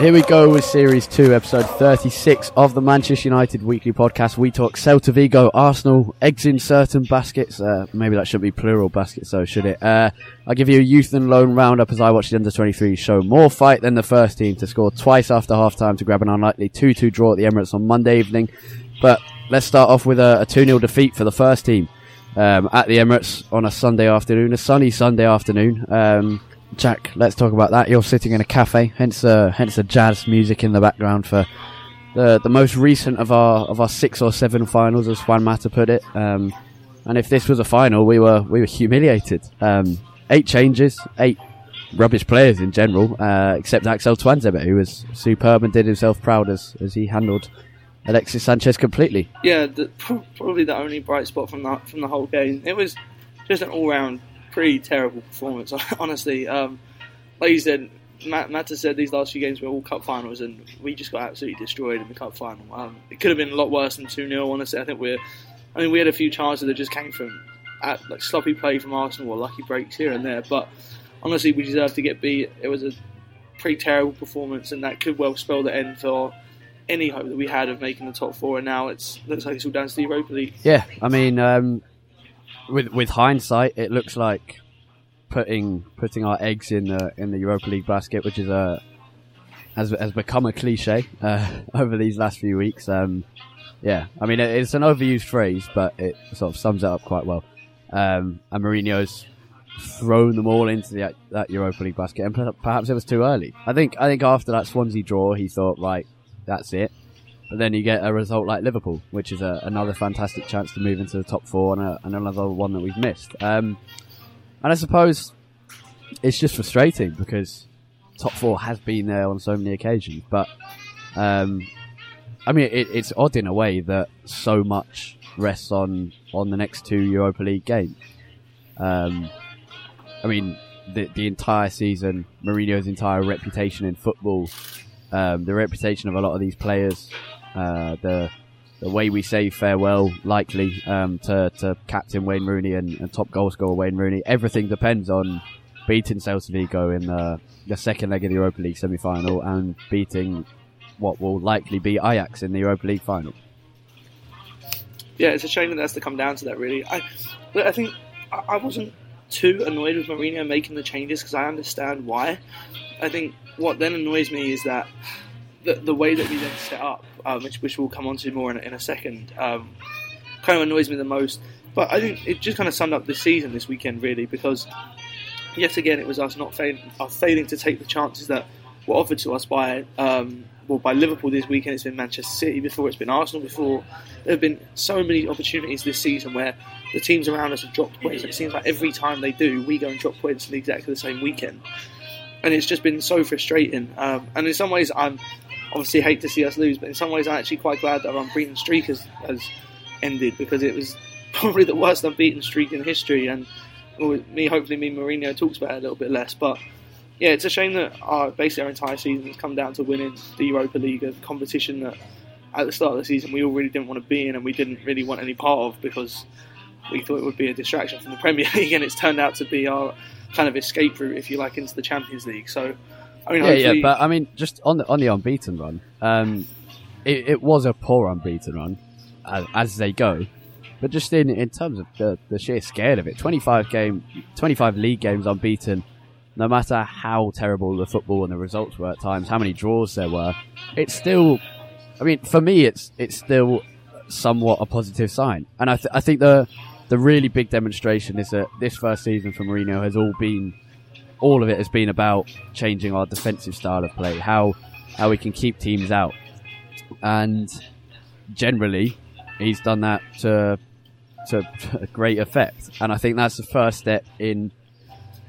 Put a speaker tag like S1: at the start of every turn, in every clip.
S1: Here we go with Series 2, Episode 36 of the Manchester United Weekly Podcast. We talk Celta Vigo, Arsenal, eggs in certain baskets. Uh, maybe that shouldn't be plural baskets, though, should it? Uh, I'll give you a youth and loan roundup as I watch the under 23 show more fight than the first team to score twice after half time to grab an unlikely 2 2 draw at the Emirates on Monday evening. But let's start off with a 2 0 defeat for the first team um, at the Emirates on a Sunday afternoon, a sunny Sunday afternoon. Um, Jack, let's talk about that. You're sitting in a cafe, hence uh, hence the jazz music in the background for the the most recent of our of our six or seven finals, as Juan Mata put it. Um, and if this was a final, we were we were humiliated. Um, eight changes, eight rubbish players in general, uh, except Axel Tuanzebe, who was superb and did himself proud as as he handled Alexis Sanchez completely.
S2: Yeah, the, probably the only bright spot from the from the whole game. It was just an all round pretty terrible performance, honestly. Um, like you said, Matt, Matt has said these last few games were all cup finals, and we just got absolutely destroyed in the cup final. Um, it could have been a lot worse than two 0 Honestly, I think we're. I mean, we had a few chances that just came from at, like sloppy play from Arsenal or lucky breaks here and there, but honestly, we deserved to get beat. It was a pretty terrible performance, and that could well spell the end for any hope that we had of making the top four. And now it's looks like it's all down to the Europa League.
S1: Yeah, I mean, um, with with hindsight, it looks like putting putting our eggs in the in the Europa League basket, which is a has has become a cliche uh, over these last few weeks. Um, yeah, I mean it, it's an overused phrase, but it sort of sums it up quite well. Um, and Mourinho's thrown them all into the, that Europa League basket, and perhaps it was too early. I think I think after that Swansea draw, he thought, right, that's it. But then you get a result like Liverpool, which is a, another fantastic chance to move into the top four and, a, and another one that we've missed. Um, and I suppose it's just frustrating because top four has been there on so many occasions. But um, I mean, it, it's odd in a way that so much rests on on the next two Europa League games. Um, I mean, the the entire season, Mourinho's entire reputation in football, um, the reputation of a lot of these players, uh, the the way we say farewell, likely um, to, to captain Wayne Rooney and, and, top goalscorer Wayne Rooney. Everything depends on beating Celta Vigo in the, the second leg of the Europa League semi final and beating what will likely be Ajax in the Europa League final.
S2: Yeah, it's a shame that has to come down to that. Really, I, I think I wasn't too annoyed with Mourinho making the changes because I understand why. I think what then annoys me is that the, the way that we then set up, um, which, which we'll come on to more in, in a second, um, kind of annoys me the most. But I think it just kind of summed up the season this weekend, really, because yet again it was us not failing, uh, failing to take the chances that were offered to us by um, well by Liverpool this weekend. It's been Manchester City before. It's been Arsenal before. There have been so many opportunities this season where the teams around us have dropped points. It seems like every time they do, we go and drop points in exactly the same weekend, and it's just been so frustrating. Um, and in some ways, I'm obviously hate to see us lose, but in some ways I'm actually quite glad that our unbeaten streak has, has ended because it was probably the worst unbeaten streak in history. And me, hopefully, me Mourinho talks about it a little bit less. But yeah, it's a shame that our basically our entire season has come down to winning the Europa League, a competition that at the start of the season we all really didn't want to be in and we didn't really want any part of because we thought it would be a distraction from the Premier League, and it's turned out to be our kind of escape route, if you like, into the Champions League. So, I mean,
S1: yeah, yeah, but I mean, just on the on the unbeaten run, um, it, it was a poor unbeaten run, as, as they go. But just in, in terms of the, the sheer scale of it, 25 game, 25 league games unbeaten, no matter how terrible the football and the results were at times, how many draws there were, it's still, I mean, for me, it's it's still somewhat a positive sign. And I, th- I think the the really big demonstration is that this first season for Mourinho has all been, all of it has been about changing our defensive style of play, how how we can keep teams out, and generally, he's done that to to great effect. And I think that's the first step in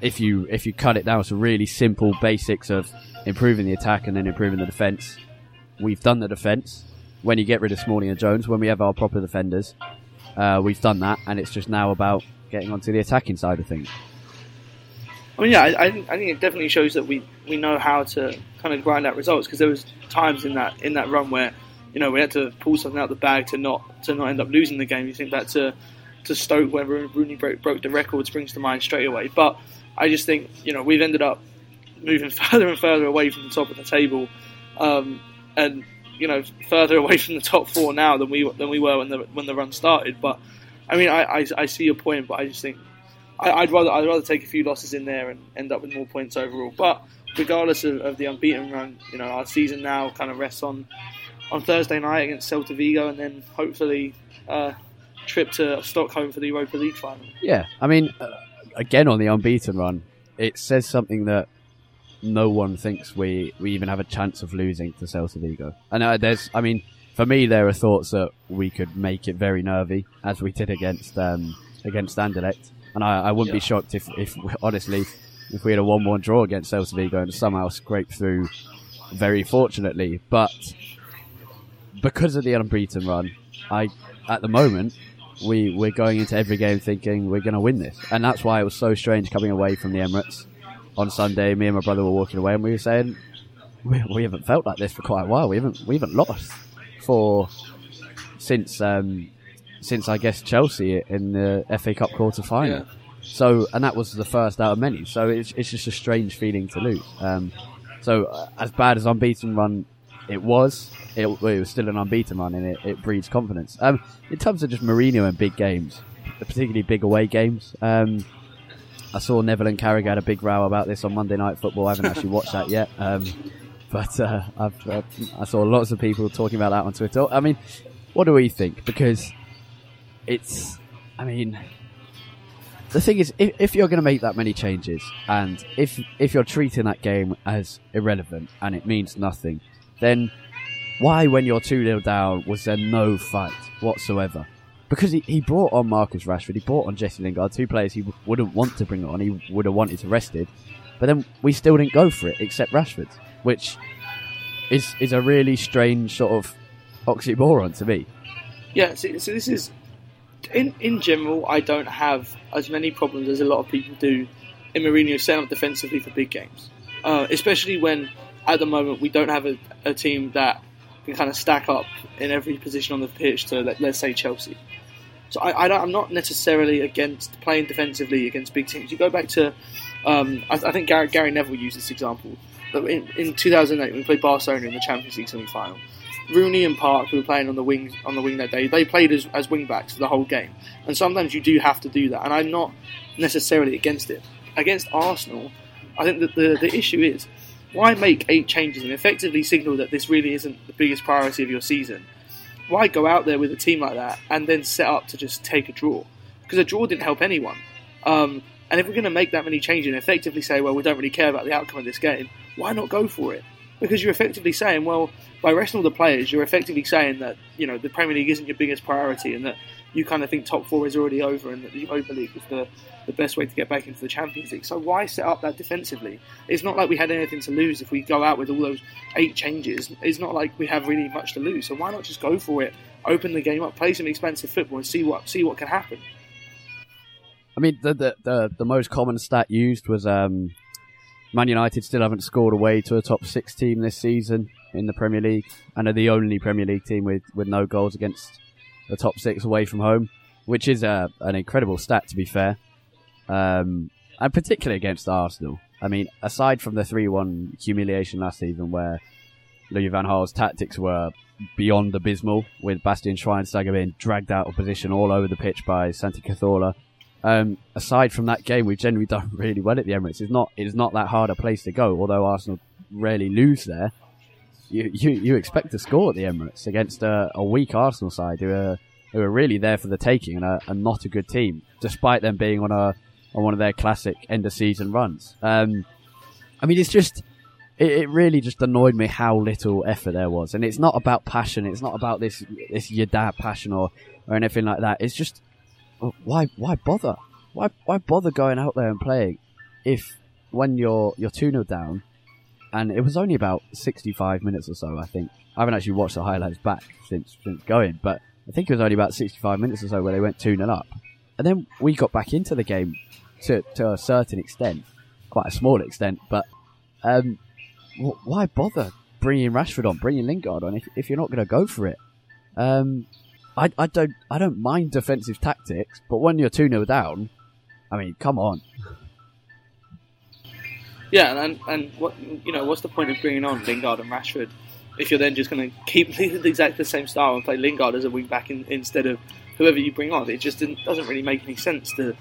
S1: if you if you cut it down to really simple basics of improving the attack and then improving the defence. We've done the defence. When you get rid of Smalling and Jones, when we have our proper defenders, uh, we've done that, and it's just now about getting onto the attacking side of things.
S2: I mean, yeah, I, I, think, it definitely shows that we, we know how to kind of grind out results because there was times in that in that run where you know we had to pull something out of the bag to not to not end up losing the game. You think back to to Stoke when Rooney broke, broke the record springs to mind straight away. But I just think you know we've ended up moving further and further away from the top of the table, um, and you know further away from the top four now than we than we were when the when the run started. But I mean, I, I, I see your point, but I just think I, would rather I'd rather take a few losses in there and end up with more points overall. But regardless of, of the unbeaten run, you know our season now kind of rests on on Thursday night against Celta Vigo, and then hopefully. Uh, trip to Stockholm for the Europa League final.
S1: Yeah, I mean, uh, again on the unbeaten run, it says something that no one thinks we, we even have a chance of losing to Celta Vigo. And uh, there's, I mean, for me, there are thoughts that we could make it very nervy, as we did against um, against Anderlecht. And I, I wouldn't be shocked if, if honestly, if we had a one-one draw against Celta Vigo and somehow scraped through, very fortunately. But because of the unbeaten run, I at the moment we we're going into every game thinking we're going to win this, and that's why it was so strange coming away from the Emirates on Sunday. Me and my brother were walking away, and we were saying we, we haven't felt like this for quite a while. We haven't we haven't lost for since um, since I guess Chelsea in the FA Cup quarter final. Yeah. So, and that was the first out of many. So it's it's just a strange feeling to lose. Um, so uh, as bad as unbeaten run it was, it, it, was still an unbeaten run, and it, it breeds confidence. Um, in terms of just Mourinho and big games, particularly big away games, um, I saw Neville and Carragher had a big row about this on Monday Night Football. I haven't actually watched that yet, um, but uh, uh, i saw lots of people talking about that on Twitter. I mean, what do we think? Because it's, I mean, the thing is, if, if you're going to make that many changes, and if if you're treating that game as irrelevant and it means nothing, then why, when you're 2 0 down, was there no fight whatsoever? Because he, he brought on Marcus Rashford, he brought on Jesse Lingard, two players he w- wouldn't want to bring on, he would have wanted to rested. But then we still didn't go for it, except Rashford, which is is a really strange sort of oxymoron to me.
S2: Yeah, so, so this is in in general. I don't have as many problems as a lot of people do in Mourinho setting up defensively for big games, uh, especially when at the moment we don't have a, a team that can kind of stack up in every position on the pitch to let, us say Chelsea. So I, I am not necessarily against playing defensively against big teams. You go back to, um, I, I, think Gary, Gary, Neville used this example. In, in 2008, when we played Barcelona in the Champions League semi-final, Rooney and Park, who were playing on the wing on the wing that day, they played as, as wing backs the whole game. And sometimes you do have to do that, and I'm not necessarily against it. Against Arsenal, I think that the, the issue is why make eight changes and effectively signal that this really isn't the biggest priority of your season? Why go out there with a team like that and then set up to just take a draw? Because a draw didn't help anyone. Um, and if we're going to make that many changes and effectively say, well, we don't really care about the outcome of this game, why not go for it? Because you're effectively saying, well, by resting all the players, you're effectively saying that you know the Premier League isn't your biggest priority, and that you kind of think top four is already over and that the Europa League is the, the best way to get back into the Champions League. So why set up that defensively? It's not like we had anything to lose if we go out with all those eight changes. It's not like we have really much to lose. So why not just go for it, open the game up, play some expensive football, and see what see what can happen.
S1: I mean, the the the, the most common stat used was um, Man United still haven't scored away to a top six team this season in the Premier League, and are the only Premier League team with, with no goals against the top six away from home, which is a, an incredible stat to be fair, um, and particularly against Arsenal. I mean, aside from the three-one humiliation last season, where Louis Van Gaal's tactics were beyond abysmal, with Bastian Schweinsteiger being dragged out of position all over the pitch by Santi Cazorla. Um, aside from that game, we've generally done really well at the Emirates. It's not it's not that hard a place to go, although Arsenal rarely lose there you, you, you expect to score at the Emirates against a, a weak Arsenal side who are who are really there for the taking and are, not a good team, despite them being on a on one of their classic end of season runs. Um, I mean, it's just it, it, really just annoyed me how little effort there was, and it's not about passion. It's not about this this your dad passion or or anything like that. It's just why why bother? Why why bother going out there and playing if when you're you're two 0 down and it was only about 65 minutes or so, I think. I haven't actually watched the highlights back since since going, but I think it was only about 65 minutes or so where they went 2 0 up. And then we got back into the game to, to a certain extent, quite a small extent, but um, why bother bringing Rashford on, bringing Lingard on if, if you're not going to go for it? Um, I, I don't I don't mind defensive tactics, but when you're 2 0 down, I mean, come on.
S2: Yeah, and and what you know, what's the point of bringing on Lingard and Rashford if you're then just going to keep exactly the same style and play Lingard as a wing back in, instead of whoever you bring on? It just doesn't really make any sense to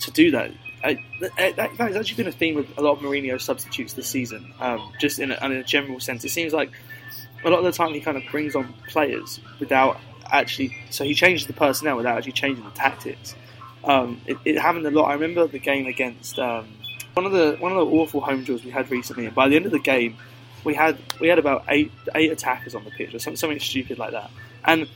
S2: to do that. I, that has actually been a theme with a lot of Mourinho substitutes this season. Um, just in a, in a general sense, it seems like a lot of the time he kind of brings on players without actually. So he changes the personnel without actually changing the tactics. Um, it, it, happened a lot. I remember the game against. Um, one of the one of the awful home draws we had recently, and by the end of the game, we had we had about eight eight attackers on the pitch, or something, something stupid like that. And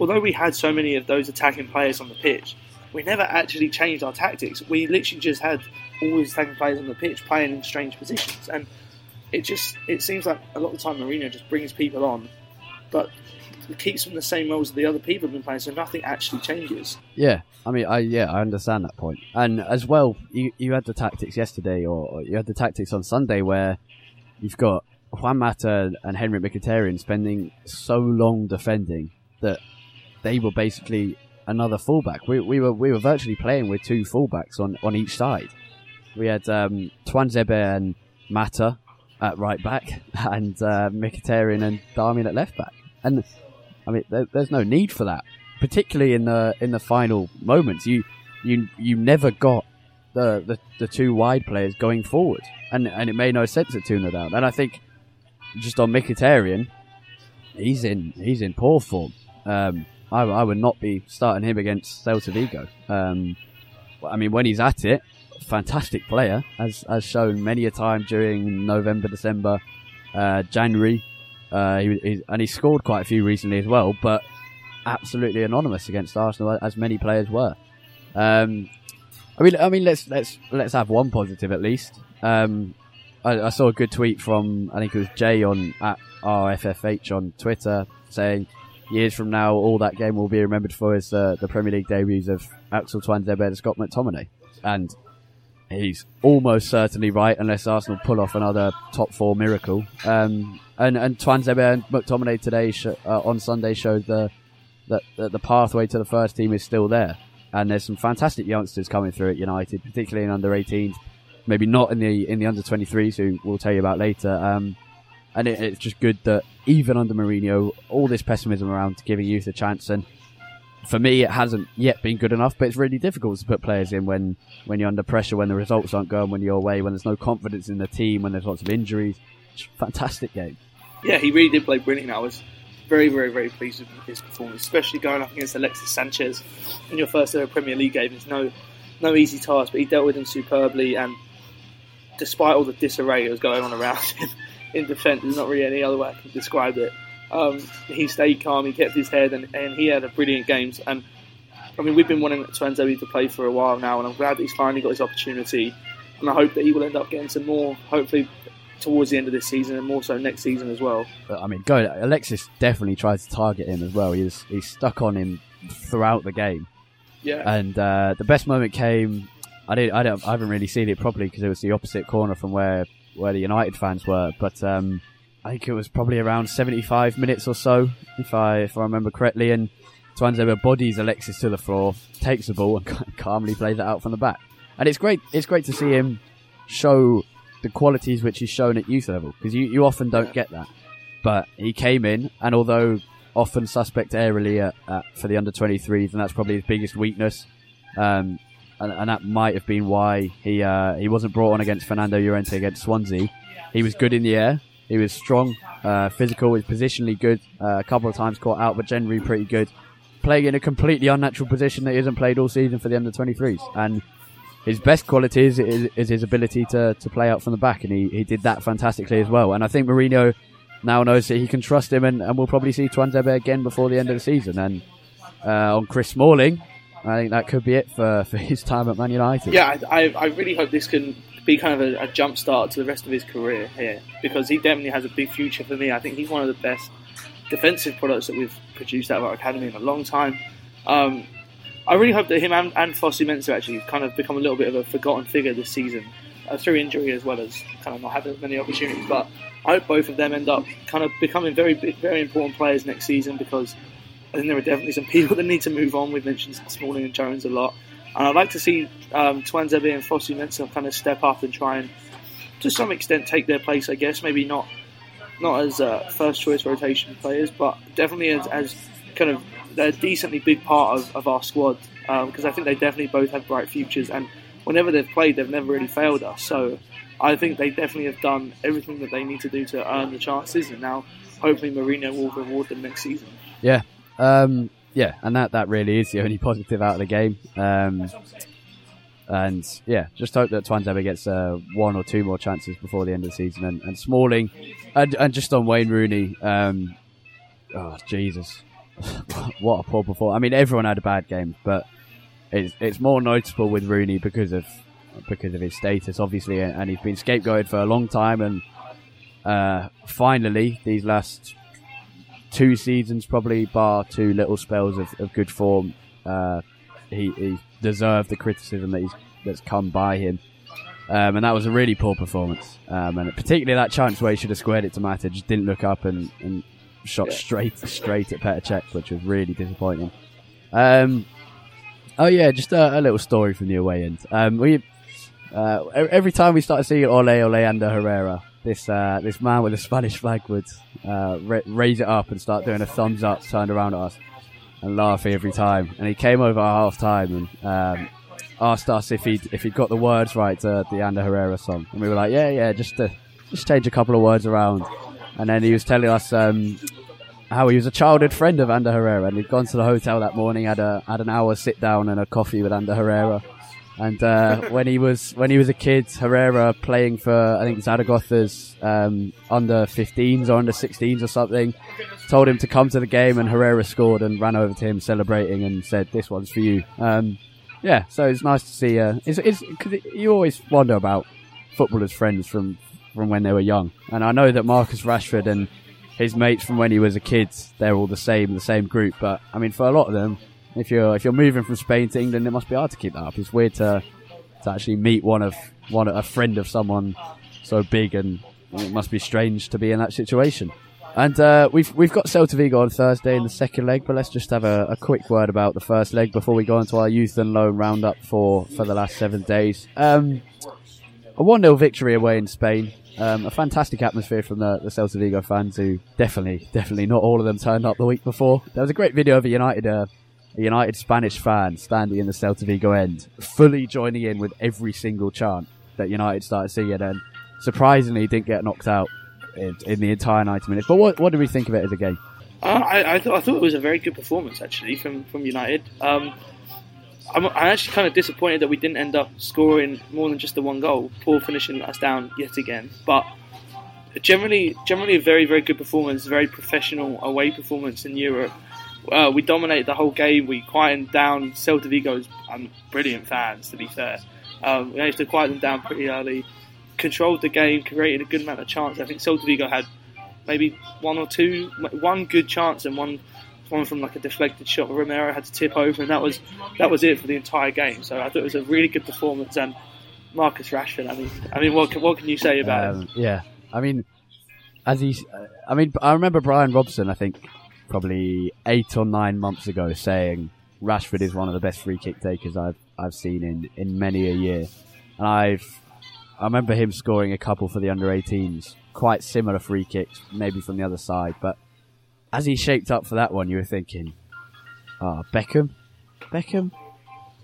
S2: although we had so many of those attacking players on the pitch, we never actually changed our tactics. We literally just had all these attacking players on the pitch playing in strange positions, and it just it seems like a lot of the time Mourinho just brings people on, but keeps them the same roles that the other people have been playing, so nothing actually changes.
S1: Yeah, I mean, I yeah, I understand that point. and as well, you you had the tactics yesterday, or you had the tactics on Sunday where you've got Juan Mata and Henrik Mkhitaryan spending so long defending that they were basically another fullback. We, we were we were virtually playing with two fullbacks on, on each side. We had um, Tuanzebe and Mata at right back, and uh, Mkhitaryan and Darmian at left back. And I mean, there, there's no need for that, particularly in the in the final moments. You you you never got the, the, the two wide players going forward, and and it made no sense at two 0 down. And I think just on Mkhitaryan, he's in he's in poor form. Um, I, I would not be starting him against Celta Vigo. Um, I mean, when he's at it, fantastic player, as as shown many a time during November, December, uh, January. Uh, he, he, and he scored quite a few recently as well, but absolutely anonymous against Arsenal, as many players were. Um, I mean, I mean, let's let's let's have one positive at least. Um, I, I, saw a good tweet from I think it was Jay on at RFFH on Twitter saying years from now, all that game will be remembered for is uh, the Premier League debuts of Axel Tuanzebe and Scott McTominay, and he's almost certainly right unless Arsenal pull off another top four miracle. Um, and and Tuanzebe and McTominay today sh- uh, on Sunday showed the that, that the pathway to the first team is still there. And there's some fantastic youngsters coming through at United, particularly in under 18s. Maybe not in the in the under 23s, who we'll tell you about later. Um, and it, it's just good that even under Mourinho, all this pessimism around giving youth a chance. And for me, it hasn't yet been good enough. But it's really difficult to put players in when when you're under pressure, when the results aren't going when you're away, when there's no confidence in the team, when there's lots of injuries. Fantastic game
S2: yeah, he really did play brilliant. I was very, very, very pleased with his performance, especially going up against Alexis Sanchez in your first ever Premier League game. It's no, no easy task, but he dealt with him superbly. And despite all the disarray that was going on around him in defence, there's not really any other way I can describe it. Um, he stayed calm, he kept his head, and, and he had a brilliant game. And I mean, we've been wanting Tuanzebe to play for a while now, and I'm glad that he's finally got his opportunity. And I hope that he will end up getting some more, hopefully, towards the end of this season and more so next season as well.
S1: I mean, go Alexis definitely tried to target him as well. He's he's stuck on him throughout the game.
S2: Yeah.
S1: And uh, the best moment came. I didn't. I don't. I haven't really seen it properly because it was the opposite corner from where where the United fans were. But um, I think it was probably around 75 minutes or so, if I if I remember correctly. And Tuanzebe bodies Alexis to the floor, takes the ball, and calmly plays it out from the back. And it's great. It's great to see him show the qualities which he's shown at youth level because you, you often don't get that. But he came in, and although often suspect aerially at, at, for the under 23s, and that's probably his biggest weakness. Um, and, and, that might have been why he uh, he wasn't brought on against Fernando Llorente against Swansea. He was good in the air. He was strong, uh, physical, was positionally good. Uh, a couple of times caught out, but generally pretty good. Playing in a completely unnatural position that he hasn't played all season for the under 23s. And his best quality is, is, is, his ability to, to play out from the back, and he, he did that fantastically as well. And I think Mourinho now knows that he can trust him, and, and we'll probably see Tuanzebe again before the end of the season. And uh, on Chris Smalling, I think that could be it for, for his time at Man United.
S2: Yeah, I, I really hope this can be kind of a, a jump start to the rest of his career here because he definitely has a big future for me. I think he's one of the best defensive products that we've produced out of our academy in a long time. Um, I really hope that him and, and Fosu Mensah actually kind of become a little bit of a forgotten figure this season uh, through injury as well as kind of not having many opportunities. But I hope both of them end up kind of becoming very, very important players next season because I think there are definitely some people that need to move on. We've mentioned Smalling and Jones a lot. And I'd like to see um, Tuanzebe and Fosu Mensah kind of step up and try and, to some extent, take their place. I guess maybe not not as uh, first choice rotation players, but definitely as, as kind of they're a decently big part of, of our squad because um, I think they definitely both have bright futures. And whenever they've played, they've never really failed us. So I think they definitely have done everything that they need to do to earn the chances. And now, hopefully, Mourinho will reward them next season.
S1: Yeah, um, yeah, and that, that really is the only positive out of the game. Um, and yeah, just hope that Tuanzebe gets uh, one or two more chances before the end of the season. And, and Smalling, and, and just on Wayne Rooney, um, oh Jesus, what a poor performance! I mean, everyone had a bad game, but it's it's more noticeable with Rooney because of because of his status, obviously, and he's been scapegoated for a long time. And uh, finally, these last two seasons, probably bar two little spells of, of good form, uh, he, he deserved the criticism that he's that's come by him. Um, and that was a really poor performance. Um, and particularly that chance where he should have squared it to Mata, just didn't look up and, and shot yeah. straight straight at Petr Cech, which was really disappointing. Um, oh yeah, just a, a, little story from the away end. Um, we uh, every time we started seeing Ole Ole Ander Herrera, this uh, this man with a Spanish flag would uh, ra- raise it up and start doing a thumbs up, turned around at us and laugh every time. And he came over at half time and um, asked us if he'd if he'd got the words right to the Ander Herrera song, and we were like, yeah, yeah, just to, just change a couple of words around. And then he was telling us um, how he was a childhood friend of Ander Herrera, and he'd gone to the hotel that morning, had a had an hour sit down and a coffee with Ander Herrera. And uh, when he was when he was a kid, Herrera playing for I think Zaragoza's um, under 15s or under 16s or something, told him to come to the game, and Herrera scored and ran over to him celebrating and said, "This one's for you." Um, yeah, so it's nice to see. Uh, it's, it's cause you always wonder about footballers' friends from from when they were young, and I know that Marcus Rashford and his mates from when he was a kid, they're all the same, the same group. But I mean, for a lot of them, if you're if you're moving from Spain to England, it must be hard to keep that up. It's weird to to actually meet one of one a friend of someone so big, and it must be strange to be in that situation. And uh, we've we've got Celta Vigo on Thursday in the second leg, but let's just have a, a, quick word about the first leg before we go into our youth and loan roundup for, for the last seven days. Um, a 1 0 victory away in Spain. Um, a fantastic atmosphere from the, the Celta Vigo fans who definitely, definitely not all of them turned up the week before. There was a great video of a United uh, a United Spanish fan standing in the Celta Vigo end, fully joining in with every single chant that United started singing, and surprisingly didn't get knocked out in, in the entire 90 minutes. But what, what do we think of it as a game?
S2: Uh, I, I, th- I, thought it was a very good performance actually from from United. Um, I'm, I'm, actually kind of disappointed that we didn't end up scoring more than just the one goal. Poor finishing us down yet again, but generally, generally a very very good performance, very professional away performance in Europe uh, we dominated the whole game. We quieted down Celta Vigo's um, brilliant fans, to be fair. Um, we managed to quiet them down pretty early, controlled the game, created a good amount of chances. I think Celta Vigo had maybe one or two, one good chance and one one from like a deflected shot. Romero had to tip over, and that was that was it for the entire game. So I thought it was a really good performance. And Marcus Rashford, I mean, I mean, what can, what can you say about
S1: Um,
S2: him?
S1: yeah, I mean, as he, I mean, I remember Brian Robson. I think probably eight or nine months ago saying Rashford is one of the best free kick takers I've I've seen in in many a year, and I've I remember him scoring a couple for the under 18s, quite similar free kicks, maybe from the other side. But as he shaped up for that one, you were thinking, oh, Beckham, Beckham,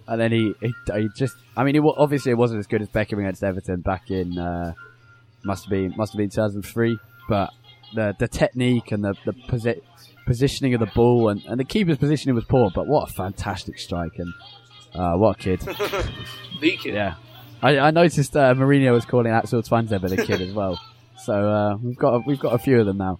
S1: and then he, he, he just, I mean, it, obviously it wasn't as good as Beckham against Everton back in, uh, must have been, must have been 2003, but the, the technique and the, the posi- positioning of the ball and, and the keeper's positioning was poor, but what a fantastic strike and, uh, what a kid.
S2: The kid.
S1: Yeah. I, I noticed, uh, Mourinho was calling Axel Tuanzebe the kid as well. So, uh, we've got, a, we've got a few of them now.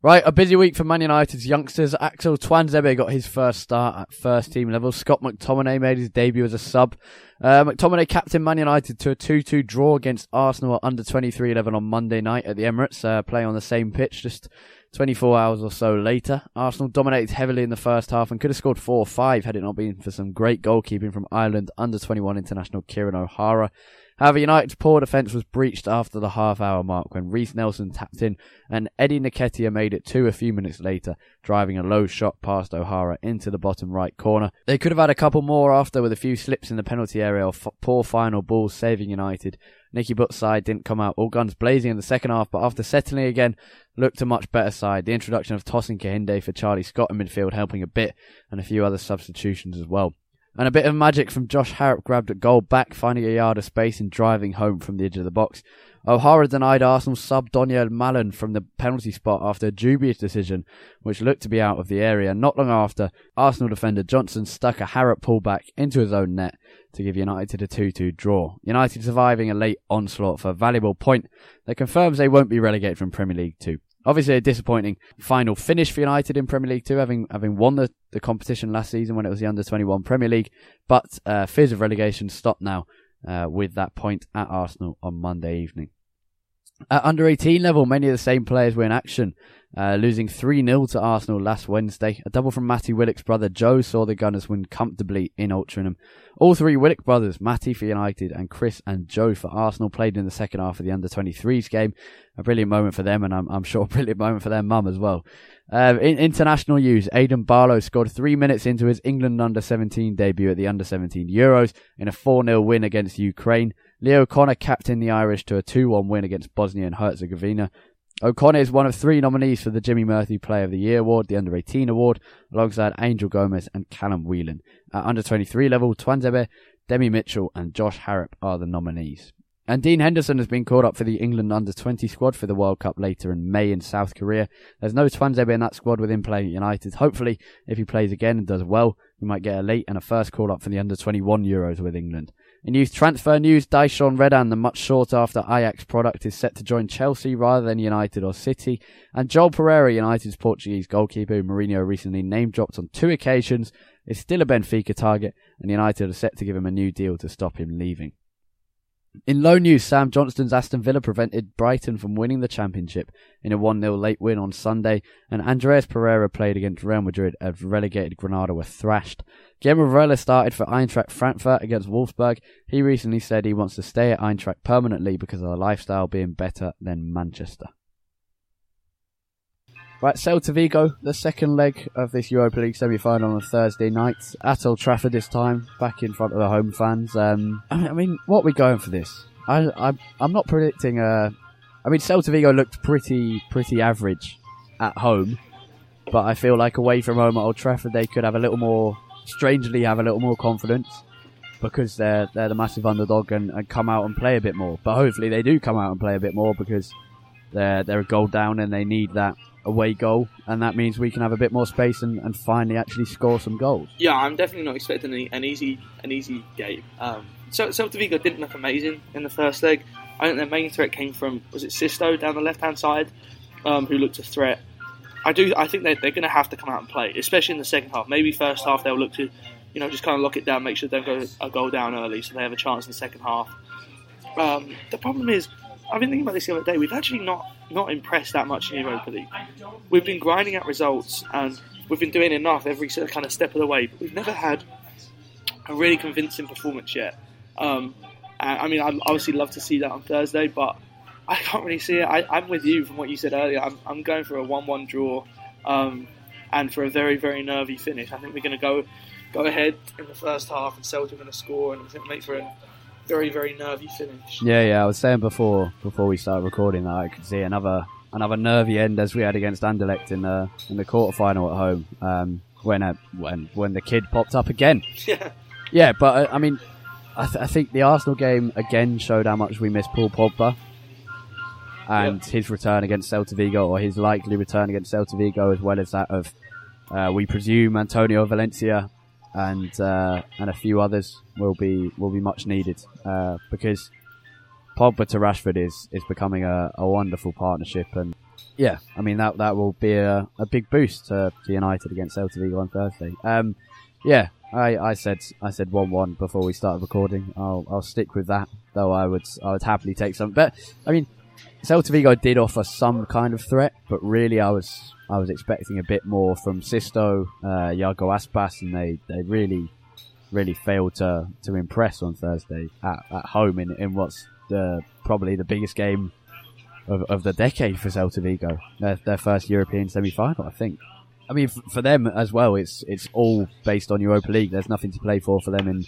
S1: Right, a busy week for Man United's youngsters. Axel Tuanzebe got his first start at first team level. Scott McTominay made his debut as a sub. Uh, McTominay captained Man United to a 2-2 draw against Arsenal at under 23 11 on Monday night at the Emirates, uh, playing on the same pitch just 24 hours or so later. Arsenal dominated heavily in the first half and could have scored 4 or 5 had it not been for some great goalkeeping from Ireland under 21 international Kieran O'Hara. However, United's poor defence was breached after the half hour mark when Reiss Nelson tapped in and Eddie Nketiah made it two a few minutes later, driving a low shot past O'Hara into the bottom right corner. They could have had a couple more after with a few slips in the penalty area or f- poor final balls saving United. Nicky Butt's side didn't come out all guns blazing in the second half, but after settling again, looked a much better side. The introduction of Tosin Kehinde for Charlie Scott in midfield helping a bit, and a few other substitutions as well. And a bit of magic from Josh Harrop grabbed a goal back, finding a yard of space and driving home from the edge of the box. O'Hara denied Arsenal sub Donyell Malen from the penalty spot after a dubious decision, which looked to be out of the area. Not long after, Arsenal defender Johnson stuck a Harrop pullback into his own net to give United a 2-2 draw. United surviving a late onslaught for a valuable point that confirms they won't be relegated from Premier League 2. Obviously, a disappointing final finish for United in Premier League Two, having having won the, the competition last season when it was the under twenty one Premier League. But uh, fears of relegation stop now uh, with that point at Arsenal on Monday evening. At under 18 level, many of the same players were in action, uh, losing 3 0 to Arsenal last Wednesday. A double from Matty Willock's brother Joe saw the Gunners win comfortably in Altrincham. All three Willock brothers, Matty for United and Chris and Joe for Arsenal, played in the second half of the under 23s game. A brilliant moment for them, and I'm, I'm sure a brilliant moment for their mum as well. Uh, in international news, Aidan Barlow scored three minutes into his England under 17 debut at the under 17 Euros in a 4 0 win against Ukraine. Leo O'Connor captained the Irish to a 2 1 win against Bosnia and Herzegovina. O'Connor is one of three nominees for the Jimmy Murphy Player of the Year award, the Under 18 award, alongside Angel Gomes and Callum Whelan. At under 23 level, Tuanzebe, Demi Mitchell, and Josh Harrop are the nominees. And Dean Henderson has been called up for the England under 20 squad for the World Cup later in May in South Korea. There's no Tuanzebe in that squad with him playing at United. Hopefully, if he plays again and does well, we might get a late and a first call up for the under 21 Euros with England. In youth transfer news, Daishawn Redan, the much sought after Ajax product, is set to join Chelsea rather than United or City. And Joel Pereira, United's Portuguese goalkeeper, who Mourinho recently name dropped on two occasions, is still a Benfica target, and United are set to give him a new deal to stop him leaving. In low news, Sam Johnstone's Aston Villa prevented Brighton from winning the championship in a 1-0 late win on Sunday, and Andreas Pereira played against Real Madrid as relegated Granada were thrashed. Varela started for Eintracht Frankfurt against Wolfsburg. He recently said he wants to stay at Eintracht permanently because of the lifestyle being better than Manchester. Right, Celta Vigo, the second leg of this Europa League semi-final on Thursday night at Old Trafford this time, back in front of the home fans. Um, I mean, what are we going for this? I, I, I'm not predicting a. I mean, Celta Vigo looked pretty, pretty average at home, but I feel like away from home at Old Trafford they could have a little more, strangely have a little more confidence because they're they're the massive underdog and, and come out and play a bit more. But hopefully they do come out and play a bit more because they're they're a goal down and they need that away goal, and that means we can have a bit more space and, and finally actually score some goals.
S2: Yeah, I'm definitely not expecting an, an easy an easy game. Um, so Celta Vigo didn't look amazing in the first leg. I think their main threat came from was it Sisto down the left hand side, um, who looked a threat. I do. I think they're, they're going to have to come out and play, especially in the second half. Maybe first half they'll look to, you know, just kind of lock it down, make sure they don't go a goal down early, so they have a chance in the second half. Um, the problem is, I've been thinking about this the other day. We've actually not not impressed that much in Europa League. We've been grinding out results and we've been doing enough every sort of kind of step of the way, but we've never had a really convincing performance yet. Um, I mean, I'd obviously love to see that on Thursday, but I can't really see it. I, am with you from what you said earlier. I'm, I'm going for a 1 1 draw um, and for a very, very nervy finish. I think we're going to go go ahead in the first half and Celtic are going to score and make for a very, very nervy finish.
S1: Yeah, yeah. I was saying before before we started recording that I could see another another nervy end as we had against Anderlecht in the in the quarter final at home um, when uh, when when the kid popped up again.
S2: Yeah.
S1: Yeah, but uh, I mean, I, th- I, think the Arsenal game again showed how much we miss Paul Pogba and yep. his return against Celta Vigo, or his likely return against Celta Vigo, as well as that of uh, we presume Antonio Valencia and uh, and a few others will be will be much needed uh, because Pogba to Rashford is is becoming a, a wonderful partnership and yeah, I mean that that will be a, a big boost to, to United against Celta Vigo on Thursday. Um, yeah, I, I said I said one one before we started recording. I'll I'll stick with that, though I would I would happily take some. But I mean, Celta Vigo did offer some kind of threat, but really I was I was expecting a bit more from Sisto, uh, Aspas, and they, they really really failed to to impress on Thursday at, at home in, in what's the probably the biggest game of, of the decade for Celta Vigo. Their, their first European semi final, I think. I mean, for them as well, it's it's all based on Europa League. There's nothing to play for for them in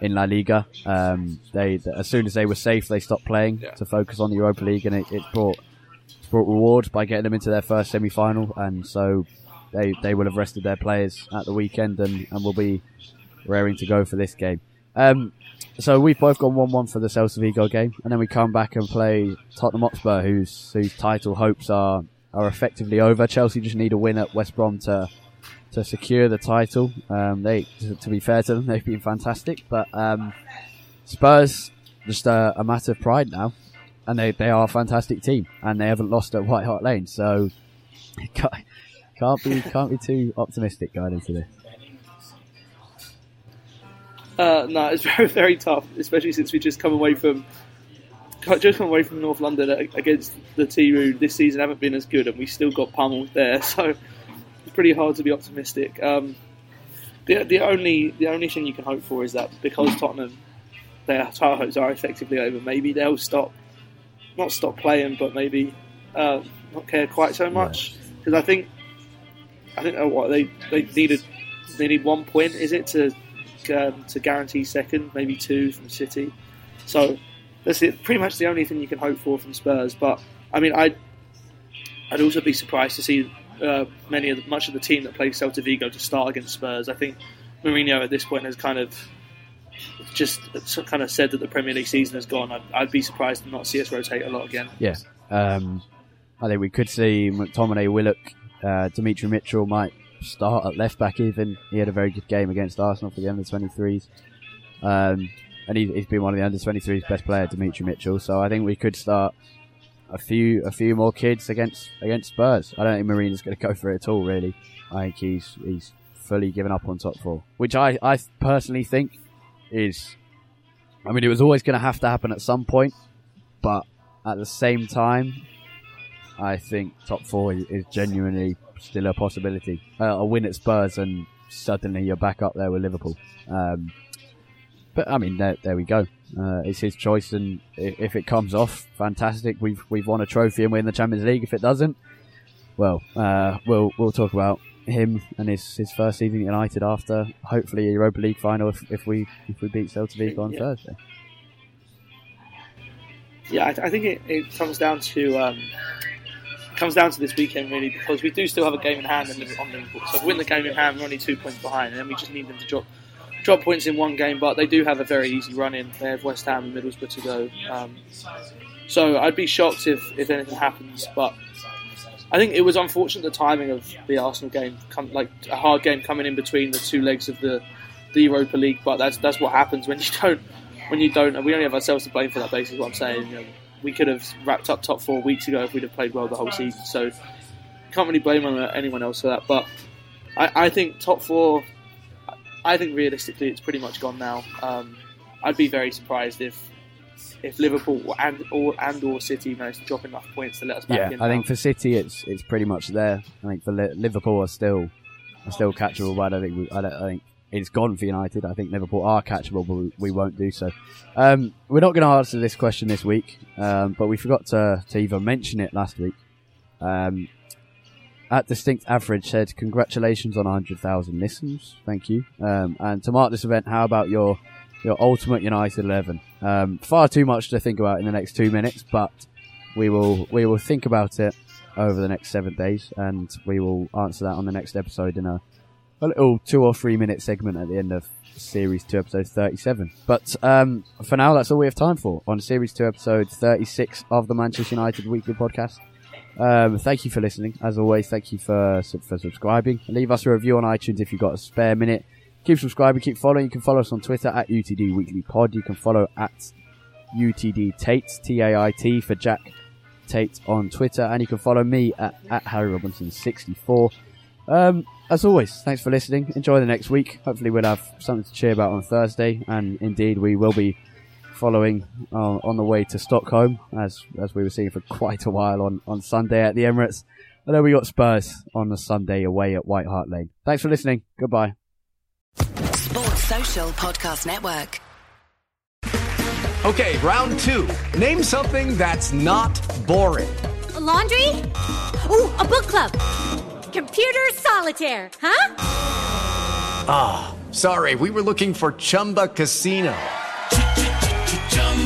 S1: in La Liga. Um, they as soon as they were safe, they stopped playing yeah. to focus on the Europa League, and it, it brought brought rewards by getting them into their first semi final. And so they they will have rested their players at the weekend and, and will be raring to go for this game. Um, so we've both gone one-one for the Celta Vigo game, and then we come back and play Tottenham Hotspur, whose whose title hopes are are effectively over. Chelsea just need a win at West Brom to to secure the title. Um, they, to be fair to them, they've been fantastic, but um, Spurs just a, a, matter of pride now, and they they are a fantastic team, and they haven't lost at White Hart Lane, so can't, can't be can't be too optimistic going into this.
S2: Uh, no, it's very very tough, especially since we just come away from just come away from North London against the T Rood this season haven't been as good, and we still got pummeled there. So pretty hard to be optimistic. Um, the, the only the only thing you can hope for is that because Tottenham their title hopes are effectively over, maybe they'll stop not stop playing, but maybe uh, not care quite so much. Because I think I think uh, what they they needed they need one point is it to um, to guarantee second, maybe two from City. So that's it, pretty much the only thing you can hope for from Spurs. But I mean, I'd I'd also be surprised to see uh, many of the, much of the team that played Celta Vigo to start against Spurs. I think Mourinho at this point has kind of just kind of said that the Premier League season has gone. I'd, I'd be surprised to not see us rotate a lot again.
S1: Yeah, um, I think we could see McTominay, Willock, uh, Demetri Mitchell might start at left back. Even he had a very good game against Arsenal for the under 23s. Um, and he, has been one of the under 23s best player, Demetri Mitchell. So I think we could start a few a few more kids against against Spurs. I don't think Mourinho's going to go for it at all. Really, I think he's he's fully given up on top four, which I I personally think is. I mean, it was always going to have to happen at some point, but at the same time, I think top four is genuinely still a possibility. Uh, a win at Spurs and suddenly you're back up there with Liverpool. Um, but I mean, there, there we go. Uh, it's his choice, and if it comes off, fantastic. We've we've won a trophy and we're in the Champions League. If it doesn't, well, uh, we'll we'll talk about him and his, his first season at United after hopefully a Europa League final if, if we if we beat Celta Vigo on yeah. Thursday.
S2: Yeah, I, I think it, it, comes down to um, comes down to this weekend really because we do still have a game in hand on Liverpool. So if we win the game in hand, we're only two points behind, and then we just need them to drop drop points in one game, but they do have a very easy run in. They have West Ham and Middlesbrough to go. Um, so I'd be shocked if, if anything happens, but I think it was unfortunate the timing of the Arsenal game, come, like a hard game coming in between the two legs of the, the Europa League. But that's that's what happens when you don't when you don't. And we only have ourselves to blame for that. Basically, what I'm saying. You know, we could have wrapped up top four weeks ago if we'd have played well the whole season. So can't really blame anyone else for that. But I, I think top four. I think realistically, it's pretty much gone now. Um, I'd be very surprised if if Liverpool and or and or City manage to drop enough points to let us back
S1: yeah,
S2: in.
S1: I
S2: now.
S1: think for City, it's it's pretty much there. I think for Li- Liverpool are still are still catchable, but I don't think we, I, don't, I think it's gone for United. I think Liverpool are catchable, but we, we won't do so. Um, we're not going to answer this question this week, um, but we forgot to to even mention it last week. Um, at distinct average said congratulations on 100,000 listens. Thank you. Um, and to mark this event, how about your your ultimate United 11? Um, far too much to think about in the next two minutes, but we will we will think about it over the next seven days, and we will answer that on the next episode in a, a little two or three minute segment at the end of series two, episode 37. But um, for now, that's all we have time for on series two, episode 36 of the Manchester United Weekly Podcast. Um, thank you for listening. As always, thank you for for subscribing. Leave us a review on iTunes if you've got a spare minute. Keep subscribing, keep following. You can follow us on Twitter at UTD Weekly Pod. You can follow at UTD Tait, T A I T for Jack Tait on Twitter, and you can follow me at, at Harry Robinson 64. Um, as always, thanks for listening. Enjoy the next week. Hopefully, we'll have something to cheer about on Thursday, and indeed, we will be following uh, on the way to Stockholm, as as we were seeing for quite a while on, on Sunday at the Emirates. And then we got Spurs on the Sunday away at White Hart Lane. Thanks for listening. Goodbye.
S3: Sports Social Podcast Network.
S4: Okay, round two. Name something that's not boring.
S5: A laundry? Ooh, a book club. Computer solitaire, huh?
S4: Ah, sorry, we were looking for Chumba Casino.